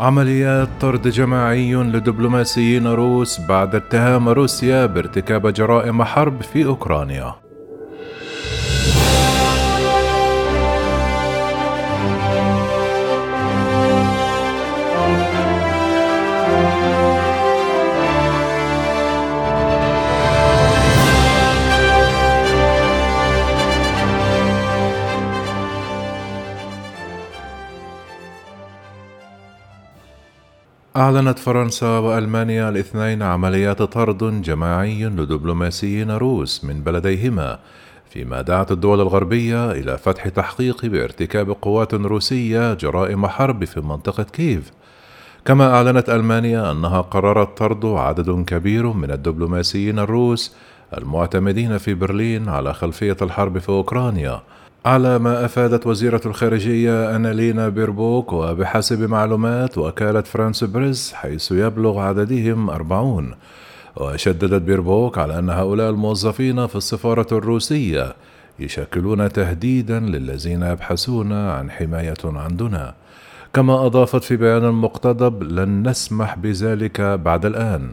عمليات طرد جماعي لدبلوماسيين روس بعد اتهام روسيا بارتكاب جرائم حرب في أوكرانيا. أعلنت فرنسا وألمانيا الاثنين عمليات طرد جماعي لدبلوماسيين روس من بلديهما فيما دعت الدول الغربية إلى فتح تحقيق بارتكاب قوات روسية جرائم حرب في منطقة كييف. كما أعلنت ألمانيا أنها قررت طرد عدد كبير من الدبلوماسيين الروس المعتمدين في برلين على خلفية الحرب في أوكرانيا. على ما أفادت وزيرة الخارجية أنالينا بيربوك وبحسب معلومات وكالة فرانس بريس حيث يبلغ عددهم أربعون. وشددت بيربوك على أن هؤلاء الموظفين في السفارة الروسية يشكلون تهديدا للذين يبحثون عن حماية عندنا. كما أضافت في بيان مقتضب لن نسمح بذلك بعد الآن.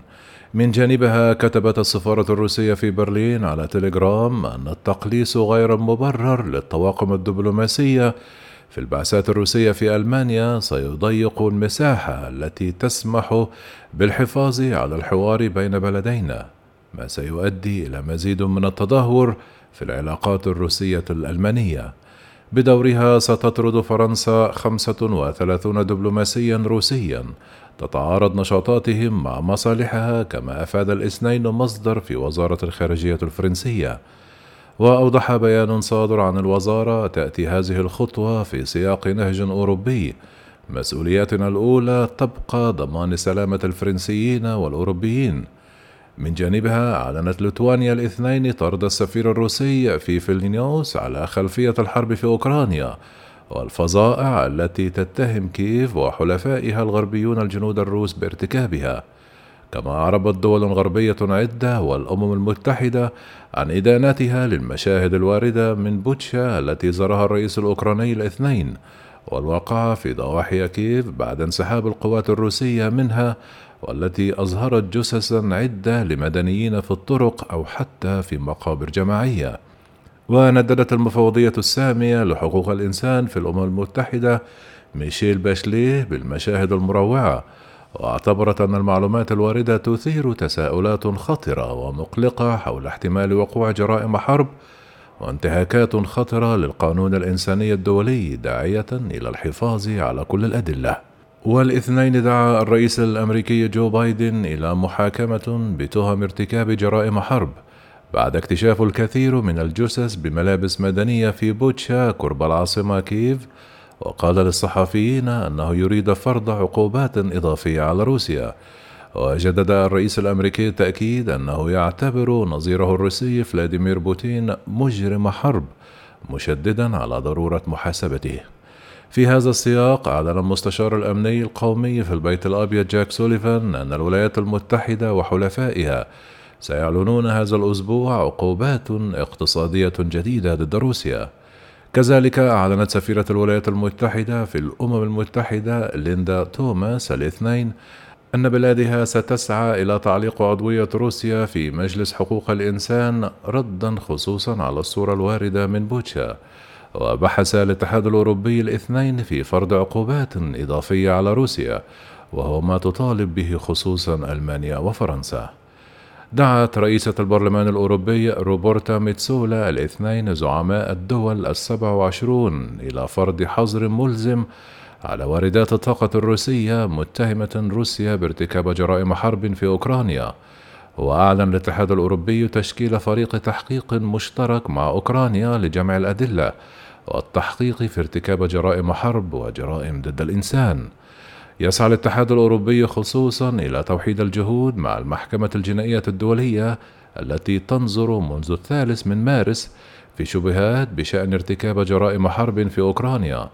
من جانبها كتبت السفارة الروسية في برلين على تليجرام أن التقليص غير مبرر للطواقم الدبلوماسية في البعثات الروسية في ألمانيا سيضيق المساحة التي تسمح بالحفاظ على الحوار بين بلدينا، ما سيؤدي إلى مزيد من التدهور في العلاقات الروسية الألمانية. بدورها ستطرد فرنسا 35 دبلوماسيا روسيا. تتعارض نشاطاتهم مع مصالحها كما أفاد الاثنين مصدر في وزارة الخارجية الفرنسية. وأوضح بيان صادر عن الوزارة تأتي هذه الخطوة في سياق نهج أوروبي. مسؤولياتنا الأولى تبقى ضمان سلامة الفرنسيين والأوروبيين. من جانبها أعلنت ليتوانيا الاثنين طرد السفير الروسي في فيلنيوس على خلفية الحرب في أوكرانيا والفظائع التي تتهم كييف وحلفائها الغربيون الجنود الروس بارتكابها. كما أعربت دول غربية عدة والأمم المتحدة عن إدانتها للمشاهد الواردة من بوتشا التي زارها الرئيس الأوكراني الاثنين والواقعة في ضواحي كييف بعد انسحاب القوات الروسية منها والتي أظهرت جثثا عدة لمدنيين في الطرق أو حتى في مقابر جماعية. ونددت المفوضية السامية لحقوق الإنسان في الأمم المتحدة ميشيل باشليه بالمشاهد المروعة واعتبرت أن المعلومات الواردة تثير تساؤلات خطرة ومقلقة حول احتمال وقوع جرائم حرب وانتهاكات خطرة للقانون الإنساني الدولي داعية إلى الحفاظ على كل الأدلة. والاثنين دعا الرئيس الأمريكي جو بايدن إلى محاكمة بتهم ارتكاب جرائم حرب بعد اكتشاف الكثير من الجثث بملابس مدنية في بوتشا قرب العاصمة كييف. وقال للصحفيين أنه يريد فرض عقوبات إضافية على روسيا. وجدد الرئيس الأمريكي التأكيد أنه يعتبر نظيره الروسي فلاديمير بوتين مجرم حرب مشددا على ضرورة محاسبته. في هذا السياق أعلن المستشار الأمني القومي في البيت الأبيض جاك سوليفان أن الولايات المتحدة وحلفائها سيعلنون هذا الأسبوع عقوبات اقتصادية جديدة ضد روسيا. كذلك أعلنت سفيرة الولايات المتحدة في الأمم المتحدة ليندا توماس الاثنين أن بلادها ستسعى إلى تعليق عضوية روسيا في مجلس حقوق الإنسان ردا خصوصا على الصورة الواردة من بوتشا. وبحث الاتحاد الأوروبي الاثنين في فرض عقوبات إضافية على روسيا وهو ما تطالب به خصوصا ألمانيا وفرنسا. دعت رئيسة البرلمان الأوروبي روبرتا ميتسولا الاثنين زعماء الدول السبع وعشرون إلى فرض حظر ملزم على واردات الطاقة الروسية متهمة روسيا بارتكاب جرائم حرب في أوكرانيا. وأعلن الاتحاد الأوروبي تشكيل فريق تحقيق مشترك مع أوكرانيا لجمع الأدلة والتحقيق في ارتكاب جرائم حرب وجرائم ضد الإنسان. يسعى الاتحاد الأوروبي خصوصا إلى توحيد الجهود مع المحكمة الجنائية الدولية التي تنظر منذ الثالث من مارس في شبهات بشأن ارتكاب جرائم حرب في أوكرانيا.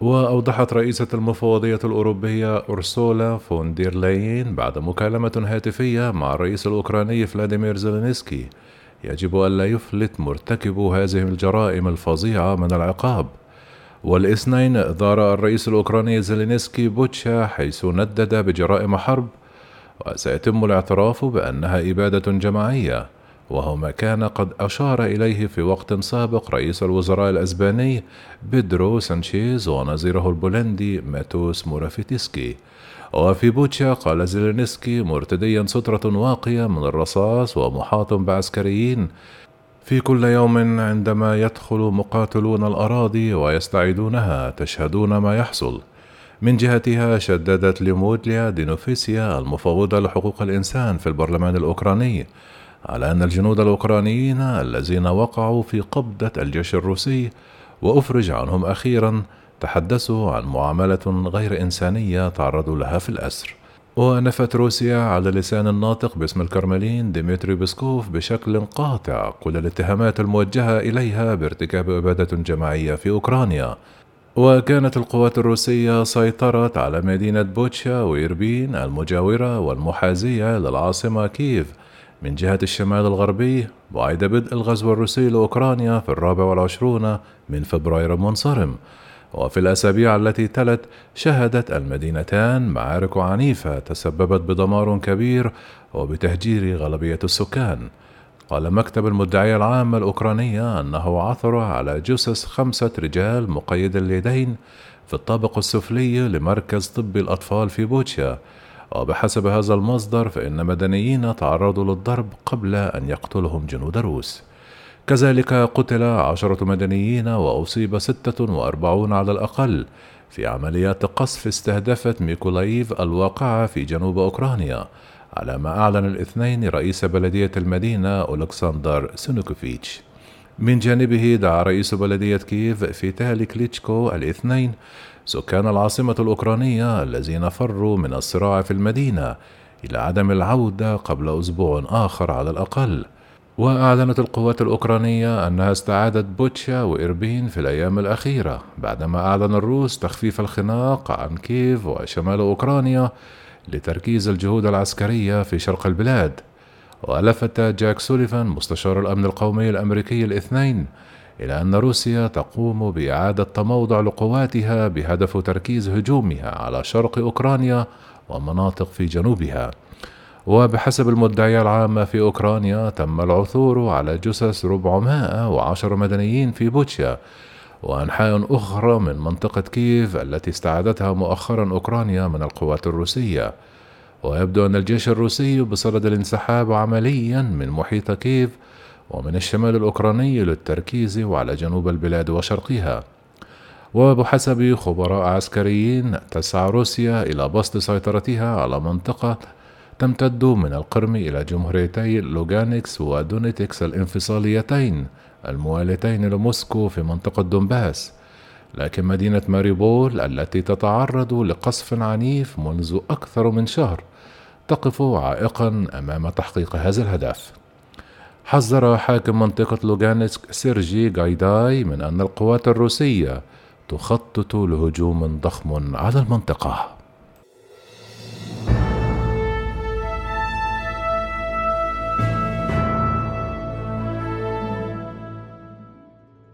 وأوضحت رئيسة المفوضية الأوروبية أورسولا فون دير لاين بعد مكالمة هاتفية مع الرئيس الأوكراني فلاديمير زيلينسكي. يجب ألا يفلت مرتكبو هذه الجرائم الفظيعة من العقاب. والاثنين زار الرئيس الأوكراني زيلينسكي بوتشا حيث ندد بجرائم حرب وسيتم الاعتراف بأنها إبادة جماعية. وهو ما كان قد أشار إليه في وقت سابق رئيس الوزراء الأسباني بيدرو سانشيز ونظيره البولندي ماتيوس مورافيتسكي وفي بوتشا قال زيلينسكي مرتديا سترة واقية من الرصاص ومحاط بعسكريين. في كل يوم عندما يدخل مقاتلون الأراضي ويستعيدونها تشهدون ما يحصل. من جهتها شددت ليودميلا دينيسوفا المفوضة لحقوق الإنسان في البرلمان الأوكراني. على أن الجنود الأوكرانيين الذين وقعوا في قبضة الجيش الروسي وأفرج عنهم أخيرا تحدثوا عن معاملة غير إنسانية تعرضوا لها في الأسر. ونفت روسيا على لسان الناطق باسم الكرملين ديمتري بسكوف بشكل قاطع كل الاتهامات الموجهة إليها بارتكاب إبادة جماعية في أوكرانيا. وكانت القوات الروسية سيطرت على مدينة بوتشا وإربين المجاورة والمحاذية للعاصمة كييف من جهة الشمال الغربي بعد بدء الغزو الروسي لأوكرانيا في الرابع والعشرون من فبراير المنصرم وفي الأسابيع التي تلت شهدت المدينتان معارك عنيفة تسببت بدمار كبير وبتهجير غالبية السكان. قال مكتب المدعية العامة الأوكرانية أنه عثر على جثث خمسة رجال مقيد اليدين في الطابق السفلي لمركز طب الأطفال في بوتشا. وبحسب هذا المصدر فإن مدنيين تعرضوا للضرب قبل أن يقتلهم جنود روس. كذلك قتل عشرة مدنيين وأصيب ستة وأربعون على الأقل في عمليات قصف استهدفت ميكولايف الواقعة في جنوب أوكرانيا على ما أعلن الاثنين رئيس بلدية المدينة أولكسندر سينكيفيتش. من جانبه دعا رئيس بلدية كييف فيتالي كليتشكو الاثنين سكان العاصمة الأوكرانية الذين فروا من الصراع في المدينة إلى عدم العودة قبل أسبوع آخر على الأقل. وأعلنت القوات الأوكرانية أنها استعادت بوتشا وإربين في الأيام الأخيرة بعدما أعلن الروس تخفيف الخناق عن كييف وشمال أوكرانيا لتركيز الجهود العسكرية في شرق البلاد. ولفت جاك سوليفان مستشار الأمن القومي الأمريكي الاثنين إلى أن روسيا تقوم بإعادة تموضع لقواتها بهدف تركيز هجومها على شرق أوكرانيا ومناطق في جنوبها. وبحسب المدعية العامة في أوكرانيا تم العثور على جثث 410 مدنيين في بوتشا وأنحاء أخرى من منطقة كييف التي استعادتها مؤخرا أوكرانيا من القوات الروسية. ويبدو أن الجيش الروسي بصدد الانسحاب عمليا من محيط كييف ومن الشمال الأوكراني للتركيز على جنوب البلاد وشرقها. وبحسب خبراء عسكريين تسعى روسيا إلى بسط سيطرتها على منطقة تمتد من القرم إلى جمهوريتي لوغانسك ودونيتسك الانفصاليتين الموالتين لموسكو في منطقة دونباس. لكن مدينة ماريوبول التي تتعرض لقصف عنيف منذ أكثر من شهر تقف عائقا أمام تحقيق هذا الهدف. حذر حاكم منطقة لوغانسك سيرجي غايداي من أن القوات الروسية تخطط لهجوم ضخم على المنطقة.